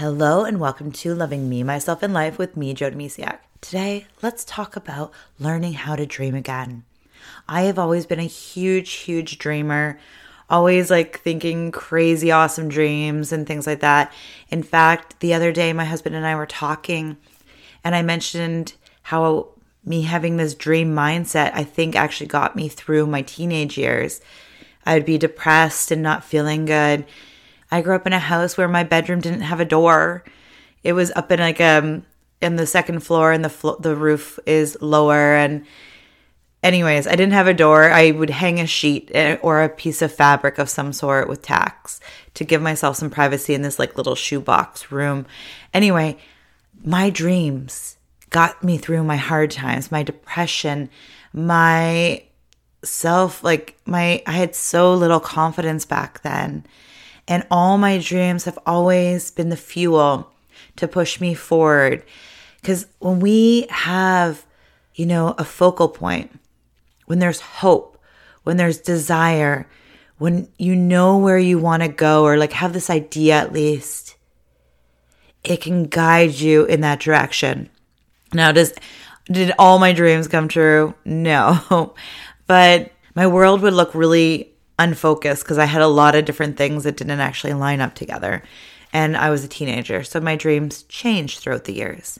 Hello and welcome to Loving Me, Myself, and Life with me, Jody Misiak. Today, let's talk about learning how to dream again. I have always been a huge, huge dreamer, always like thinking crazy, awesome dreams and things like that. In fact, the other day, my husband and I were talking, and I mentioned how me having this dream mindset, I think actually got me through my teenage years. I would be depressed and not feeling good. I grew up in a house where my bedroom didn't have a door. It was up in like um in the second floor and the flo- the roof is lower and anyways, I didn't have a door. I would hang a sheet eh, or a piece of fabric of some sort with tacks to give myself some privacy in this like little shoebox room. Anyway, my dreams got me through my hard times, my depression, my self like my I had so little confidence back then. And all my dreams have always been the fuel to push me forward. Cuz when we have, you know, a focal point, when there's hope, when there's desire, when you know where you want to go or like have this idea at least, it can guide you in that direction. Now, does did all my dreams come true? No. But my world would look really unfocused because I had a lot of different things that didn't actually line up together. And I was a teenager, so my dreams changed throughout the years.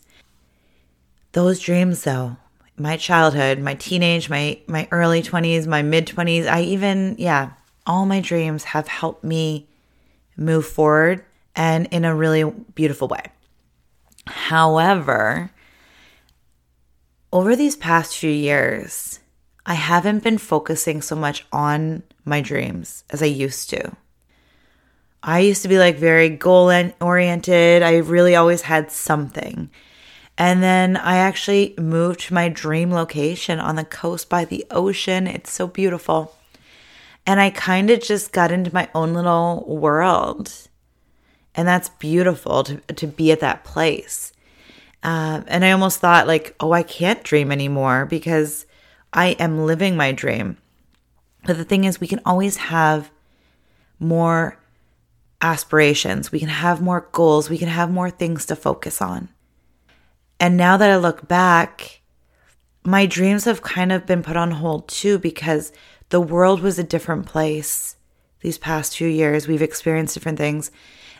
Those dreams though, my childhood, my teenage, my my early 20s, my mid 20s, I even yeah, all my dreams have helped me move forward and in a really beautiful way. However, over these past few years, I haven't been focusing so much on my dreams as I used to. I used to be like very goal oriented. I really always had something. And then I actually moved to my dream location on the coast by the ocean. It's so beautiful. And I kind of just got into my own little world. And that's beautiful to, to be at that place. Uh, and I almost thought, like, oh, I can't dream anymore because I am living my dream. But the thing is, we can always have more aspirations, we can have more goals, we can have more things to focus on. And now that I look back, my dreams have kind of been put on hold too because the world was a different place these past few years. We've experienced different things.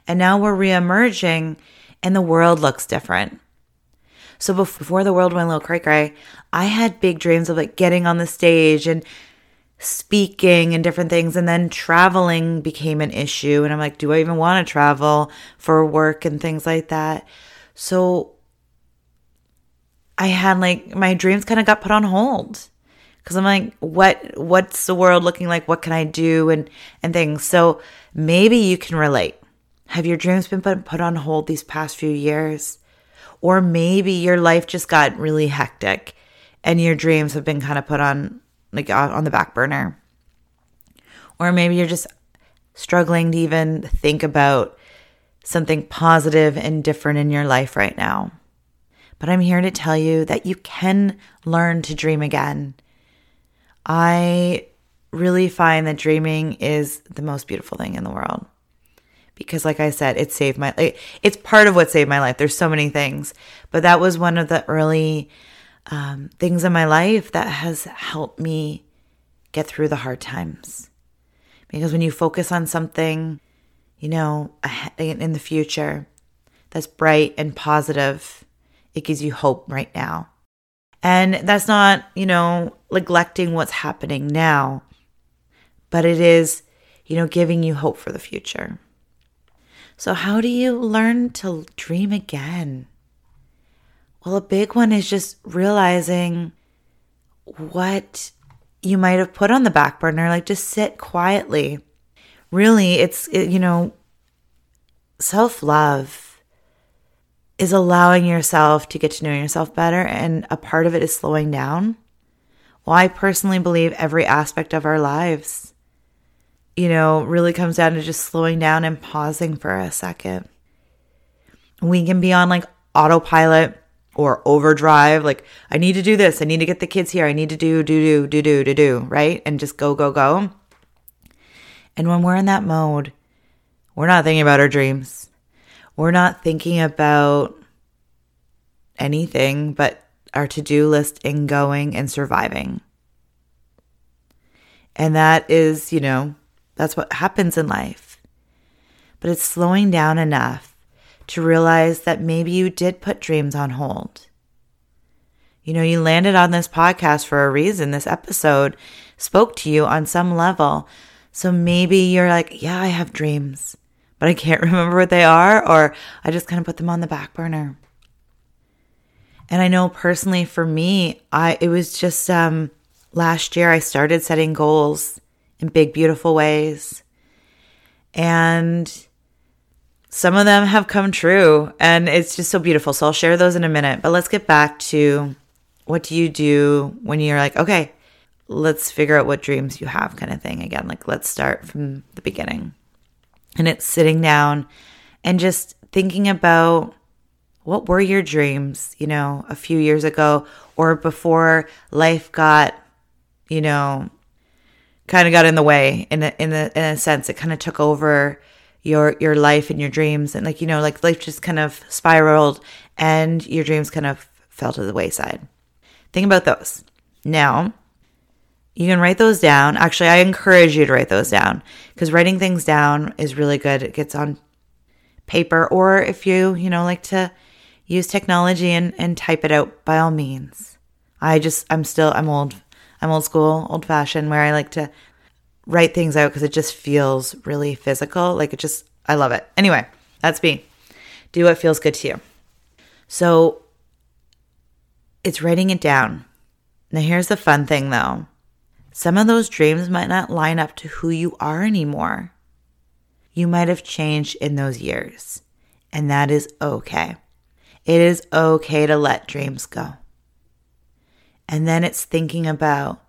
And now we're reemerging and the world looks different. So before the world went a little cray cray, I had big dreams of like getting on the stage and speaking and different things. And then traveling became an issue. And I'm like, do I even want to travel for work and things like that? So I had like my dreams kind of got put on hold because I'm like, what what's the world looking like? What can I do and and things. So maybe you can relate. Have your dreams been put, put on hold these past few years? Or maybe your life just got really hectic and your dreams have been kind of put on like on the back burner. Or maybe you're just struggling to even think about something positive and different in your life right now. But I'm here to tell you that you can learn to dream again. I really find that dreaming is the most beautiful thing in the world because like i said it saved my it's part of what saved my life. There's so many things but that was one of the early um, things in my life that has helped me get through the hard times. Because when you focus on something you know in the future that's bright and positive it gives you hope right now. And that's not you know neglecting what's happening now but it is you know giving you hope for the future so, how do you learn to dream again? Well, a big one is just realizing what you might have put on the back burner, like just sit quietly. Really, it's, it, you know, self love is allowing yourself to get to know yourself better, and a part of it is slowing down. Well, I personally believe every aspect of our lives you know, really comes down to just slowing down and pausing for a second. We can be on like autopilot or overdrive, like, I need to do this, I need to get the kids here, I need to do, do, do, do, do, do, do, right? And just go, go, go. And when we're in that mode, we're not thinking about our dreams. we're not thinking about anything but our to do list in going and surviving. And that is, you know, that's what happens in life. But it's slowing down enough to realize that maybe you did put dreams on hold. You know, you landed on this podcast for a reason. This episode spoke to you on some level. So maybe you're like, yeah, I have dreams, but I can't remember what they are, or I just kind of put them on the back burner. And I know personally for me, I it was just um last year I started setting goals in big beautiful ways. And some of them have come true and it's just so beautiful. So I'll share those in a minute, but let's get back to what do you do when you're like, okay, let's figure out what dreams you have kind of thing again. Like let's start from the beginning. And it's sitting down and just thinking about what were your dreams, you know, a few years ago or before life got, you know, kind of got in the way in a, in a, in a sense. It kind of took over your your life and your dreams and like you know like life just kind of spiraled and your dreams kind of fell to the wayside. Think about those. Now you can write those down. Actually i encourage you to write those down because writing things down is really good. It gets on paper or if you you know like to use technology and, and type it out by all means. I just, I'm still, I'm old, I'm old school, old fashioned, where I like to write things out because it just feels really physical. Like it just, I love it. Anyway, that's me. Do what feels good to you. So it's writing it down. Now, here's the fun thing though some of those dreams might not line up to who you are anymore. You might have changed in those years, and that is okay. It is okay to let dreams go. And then it's thinking about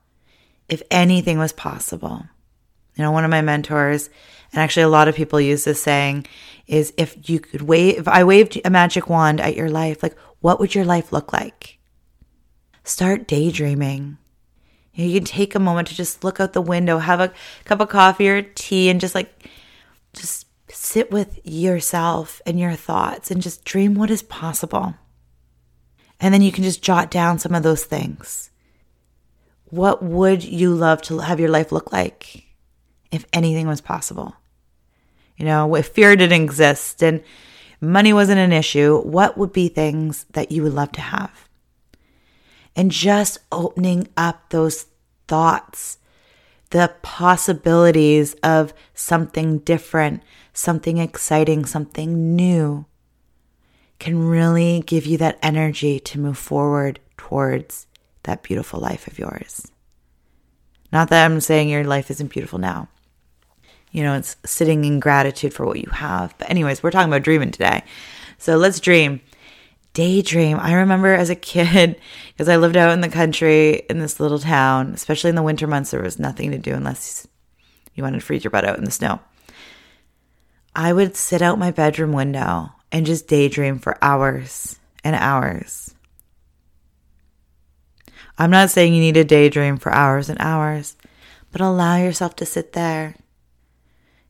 if anything was possible. You know, one of my mentors, and actually a lot of people use this saying, is if you could wave, if I waved a magic wand at your life, like what would your life look like? Start daydreaming. You, know, you can take a moment to just look out the window, have a cup of coffee or tea, and just like, just sit with yourself and your thoughts and just dream what is possible. And then you can just jot down some of those things. What would you love to have your life look like if anything was possible? You know, if fear didn't exist and money wasn't an issue, what would be things that you would love to have? And just opening up those thoughts, the possibilities of something different, something exciting, something new can really give you that energy to move forward towards that beautiful life of yours. Not that I'm saying your life isn't beautiful now. You know, it's sitting in gratitude for what you have. But, anyways, we're talking about dreaming today. So let's dream. Daydream. I remember as a kid, because I lived out in the country in this little town, especially in the winter months, there was nothing to do unless you wanted to freeze your butt out in the snow. I would sit out my bedroom window and just daydream for hours and hours. I'm not saying you need to daydream for hours and hours, but allow yourself to sit there.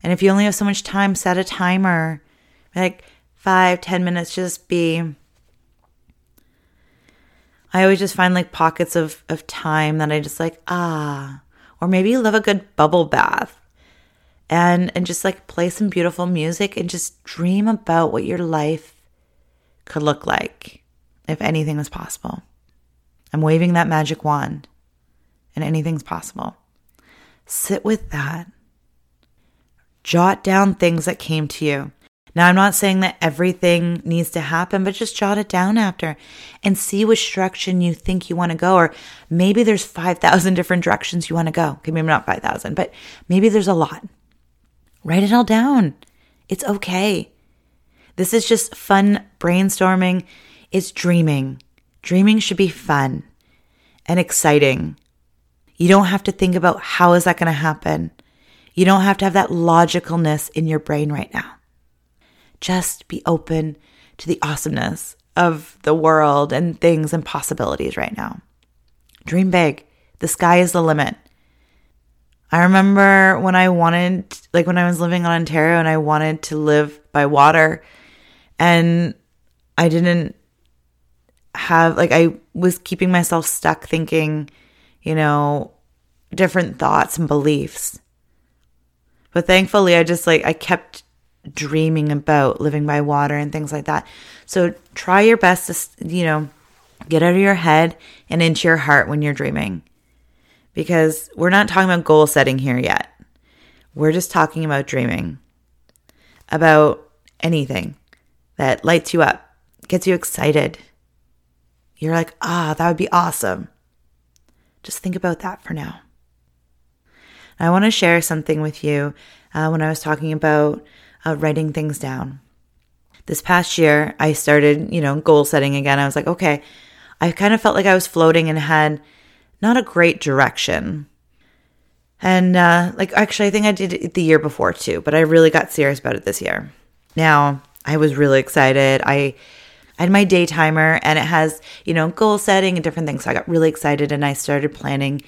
And if you only have so much time, set a timer. Like five, ten minutes, just be. I always just find like pockets of, of time that I just like, ah. Or maybe you love a good bubble bath and and just like play some beautiful music and just dream about what your life could look like if anything was possible. I'm waving that magic wand and anything's possible. Sit with that. Jot down things that came to you. Now, I'm not saying that everything needs to happen, but just jot it down after and see which direction you think you want to go. Or maybe there's 5,000 different directions you want to go. Okay, maybe not 5,000, but maybe there's a lot. Write it all down. It's okay. This is just fun brainstorming. It's dreaming. Dreaming should be fun and exciting. You don't have to think about how is that going to happen. You don't have to have that logicalness in your brain right now. Just be open to the awesomeness of the world and things and possibilities right now. Dream big. The sky is the limit. I remember when I wanted, like when I was living in Ontario and I wanted to live by water And I didn't have, like, I was keeping myself stuck thinking, you know, different thoughts and beliefs. But thankfully, I just like, I kept dreaming about living by water and things like that. So try your best to, you know, get out of your head and into your heart when you're dreaming. Because we're not talking about goal setting here yet. We're just talking about dreaming, about anything that lights you up, gets you excited. You're like, ah, that would be awesome. Just think about that for now. I want to share something with you uh, when I was talking about uh, writing things down. This past year, I started, you know, goal setting again. I was like, okay, I kind of felt like I was floating and had not a great direction. And uh, like, actually, I think I did it the year before too, but I really got serious about it this year. Now, I was really excited. I, I had my day timer and it has, you know, goal setting and different things. So I got really excited and I started planning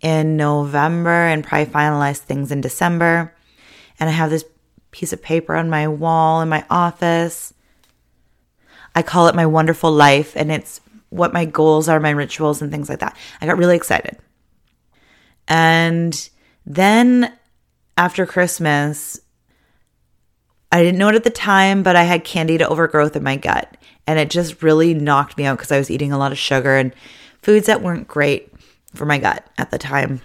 in November and probably finalized things in December. And I have this piece of paper on my wall in my office. I call it my wonderful life, and it's what my goals are, my rituals, and things like that. I got really excited. And then after Christmas, I didn't know it at the time, but I had candida overgrowth in my gut. And it just really knocked me out because I was eating a lot of sugar and foods that weren't great for my gut at the time.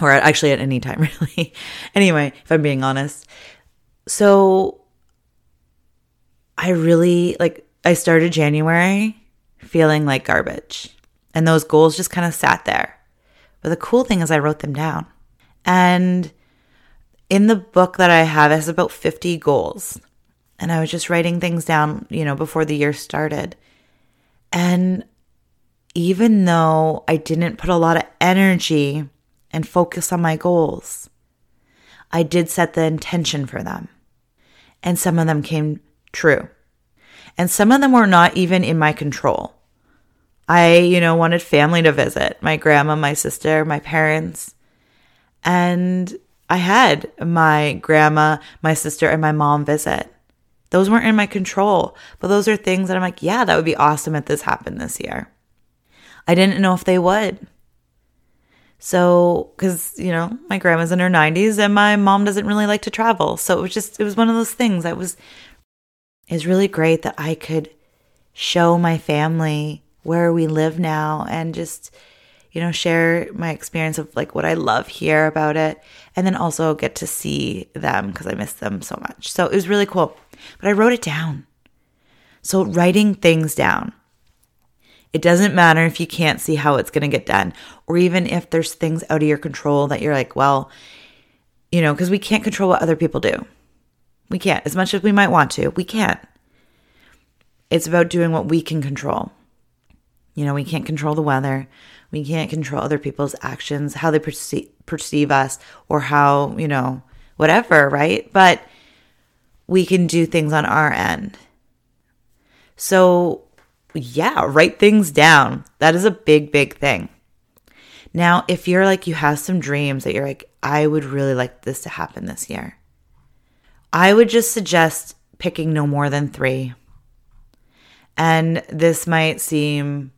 Or actually at any time, really. anyway, if I'm being honest. So I really like, I started January feeling like garbage. And those goals just kind of sat there. But the cool thing is, I wrote them down. And in the book that I have, it has about 50 goals. And I was just writing things down, you know, before the year started. And even though I didn't put a lot of energy and focus on my goals, I did set the intention for them. And some of them came true. And some of them were not even in my control. I, you know, wanted family to visit my grandma, my sister, my parents. And I had my grandma, my sister, and my mom visit. Those weren't in my control, but those are things that I'm like, yeah, that would be awesome if this happened this year. I didn't know if they would. So, because, you know, my grandma's in her 90s and my mom doesn't really like to travel. So it was just, it was one of those things that was, is really great that I could show my family where we live now and just, you know, share my experience of like what I love here about it. And then also get to see them because I miss them so much. So it was really cool. But I wrote it down. So writing things down it doesn't matter if you can't see how it's going to get done, or even if there's things out of your control that you're like, well, you know, because we can't control what other people do. We can't, as much as we might want to, we can't. It's about doing what we can control. You know, we can't control the weather. We can't control other people's actions, how they perceive, perceive us, or how, you know, whatever, right? But we can do things on our end. So yeah, write things down. That is a big, big thing. Now, if you're like, you have some dreams that you're like, I would really like this to happen this year, I would just suggest picking no more than three. And this might seem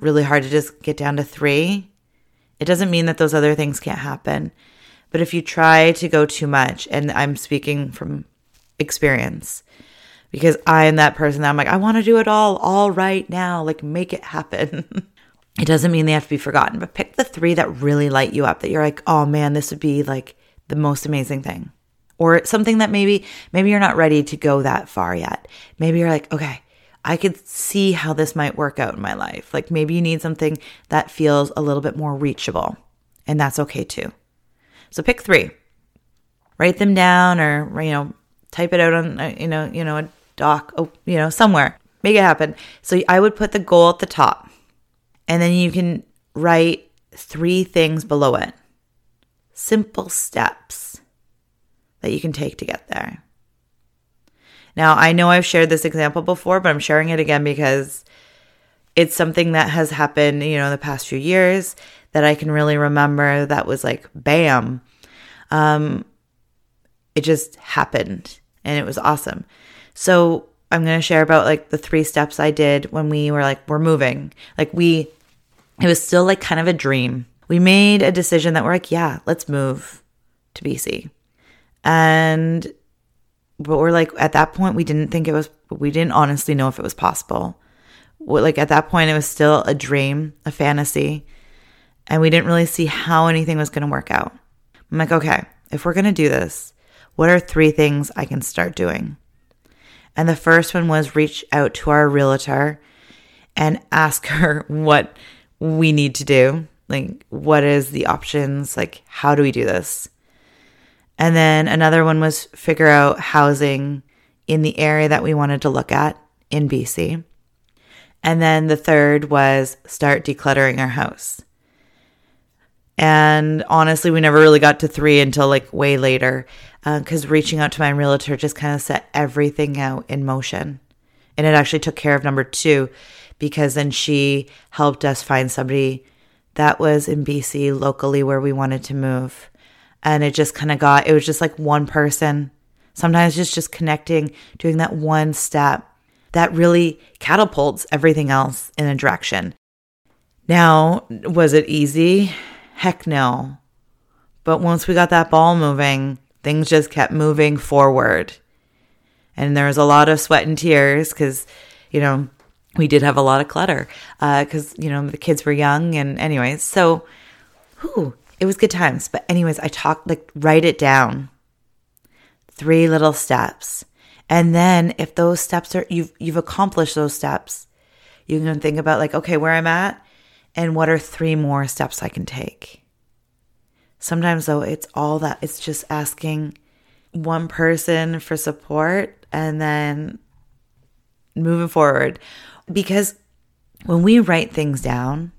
really hard to just get down to three. It doesn't mean that those other things can't happen. But if you try to go too much, and I'm speaking from experience, because I am that person that I'm like, I want to do it all, all right now, like make it happen. it doesn't mean they have to be forgotten, but pick the three that really light you up that you're like, oh man, this would be like the most amazing thing. Or something that maybe, maybe you're not ready to go that far yet. Maybe you're like, okay, I could see how this might work out in my life. Like maybe you need something that feels a little bit more reachable, and that's okay too. So pick three, write them down, or you know, type it out on uh, you know, you know, a doc, oh, you know, somewhere. Make it happen. So I would put the goal at the top. And then you can write three things below it. Simple steps that you can take to get there. Now, I know I've shared this example before, but I'm sharing it again because it's something that has happened, you know, in the past few years that I can really remember that was like bam. Um it just happened and it was awesome. So I'm going to share about like the three steps I did when we were like, we're moving. Like, we, it was still like kind of a dream. We made a decision that we're like, yeah, let's move to BC. And, but we're like, at that point, we didn't think it was, we didn't honestly know if it was possible. Like, at that point, it was still a dream, a fantasy. And we didn't really see how anything was going to work out. I'm like, okay, if we're going to do this, what are three things I can start doing? And the first one was reach out to our realtor and ask her what we need to do. Like, what is the options? Like, how do we do this? And then another one was figure out housing in the area that we wanted to look at in BC. And then the third was start decluttering our house. And honestly, we never really got to three until like way later because uh, reaching out to my realtor just kind of set everything out in motion. And it actually took care of number two because then she helped us find somebody that was in BC locally where we wanted to move. And it just kind of got, it was just like one person. Sometimes just just connecting, doing that one step that really catapults everything else in a direction. Now, was it easy? Heck no. But once we got that ball moving, things just kept moving forward. And there was a lot of sweat and tears because, you know, we did have a lot of clutter because, uh, you know, the kids were young. And, anyways, so, whew, it was good times. But, anyways, I talked, like, write it down. Three little steps. And then if those steps are, you've, you've accomplished those steps, you can think about, like, okay, where I'm at and what are three more steps I can take? Sometimes, though, it's all that it's just asking one person for support and then moving forward. Because when we write things down,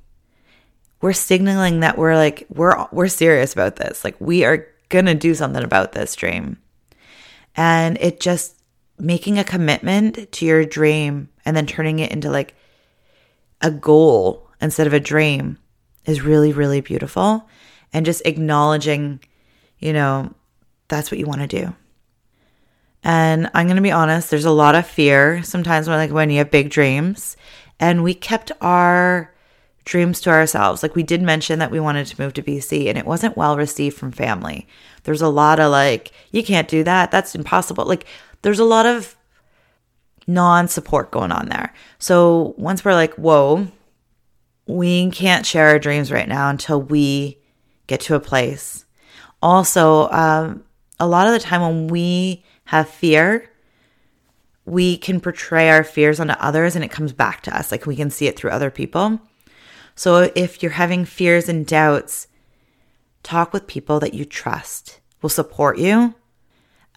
we're signaling that we're like we're we're serious about this. Like we are going to do something about this dream. And it just making a commitment to your dream and then turning it into like a goal instead of a dream is really, really beautiful. And just acknowledging, you know, that's what you want to do. And I'm going to be honest, there's a lot of fear sometimes when like when you have big dreams and we kept our dreams to ourselves. Like we did mention that we wanted to move to BC and it wasn't well received from family. There's a lot of like you can't do that. That's impossible. Like there's a lot of non-support going on there. So once we're like, "Whoa, we can't share our dreams right now until we get to a place. Also, um, a lot of the time when we have fear, we can portray our fears onto others and it comes back to us. Like we can see it through other people. So if you're having fears and doubts, talk with people that you trust will support you.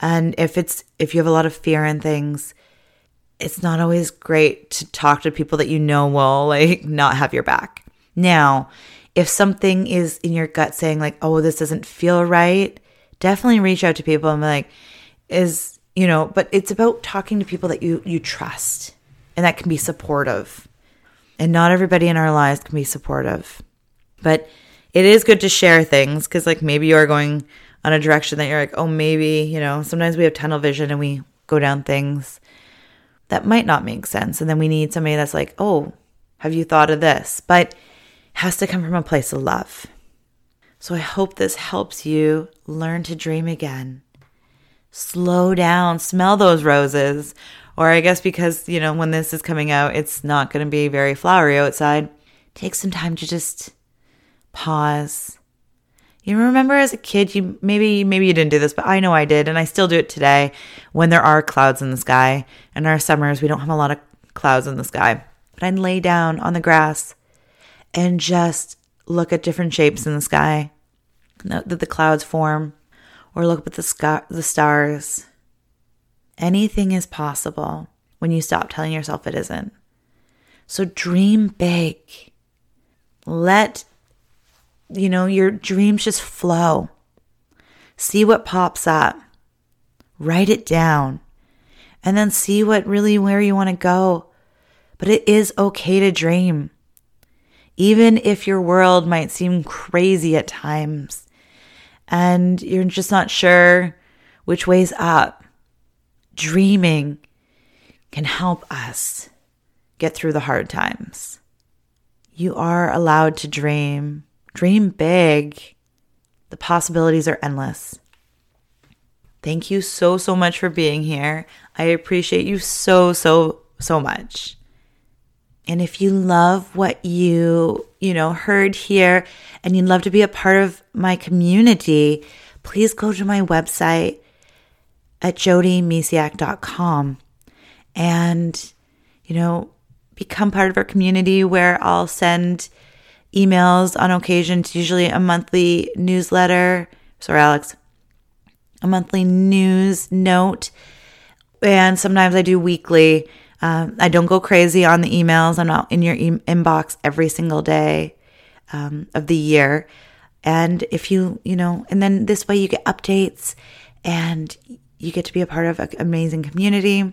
And if it's if you have a lot of fear and things, it's not always great to talk to people that you know will like not have your back. Now, if something is in your gut saying like, "Oh, this doesn't feel right," definitely reach out to people and be like, "Is you know?" But it's about talking to people that you you trust and that can be supportive. And not everybody in our lives can be supportive, but it is good to share things because like maybe you are going on a direction that you're like, "Oh, maybe you know." Sometimes we have tunnel vision and we go down things that might not make sense. And then we need somebody that's like, oh, have you thought of this? But it has to come from a place of love. So I hope this helps you learn to dream again. Slow down, smell those roses. Or I guess because, you know, when this is coming out, it's not going to be very flowery outside. Take some time to just pause you remember as a kid, you maybe maybe you didn't do this, but I know I did, and I still do it today. When there are clouds in the sky, in our summers we don't have a lot of clouds in the sky, but I'd lay down on the grass and just look at different shapes in the sky that the clouds form, or look up at the sky, the stars. Anything is possible when you stop telling yourself it isn't. So dream big. Let you know, your dreams just flow. See what pops up. Write it down. And then see what really where you want to go. But it is okay to dream. Even if your world might seem crazy at times and you're just not sure which way's up. Dreaming can help us get through the hard times. You are allowed to dream, dream big. The possibilities are endless. Thank you so, so much for being here. I appreciate you so, so, so much. And if you love what you, you know, heard here and you'd love to be a part of my community, please go to my website at jodymisiak.com and, you know, become part of our community where I'll send emails on occasion. It's usually a monthly newsletter. Sorry, Alex. A monthly news note. And sometimes I do weekly. Um, I don't go crazy on the emails. I'm not in your e- inbox every single day um, of the year. And if you, you know, and then this way you get updates and you get to be a part of an amazing community.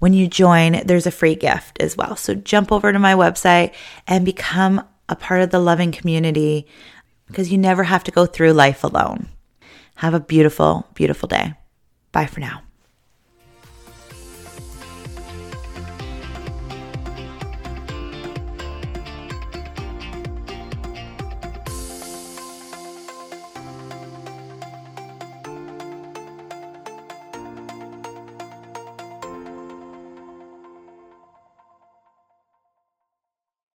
When you join, there's a free gift as well. So jump over to my website and become a part of the loving community because you never have to go through life alone. Have a beautiful, beautiful day. Bye for now.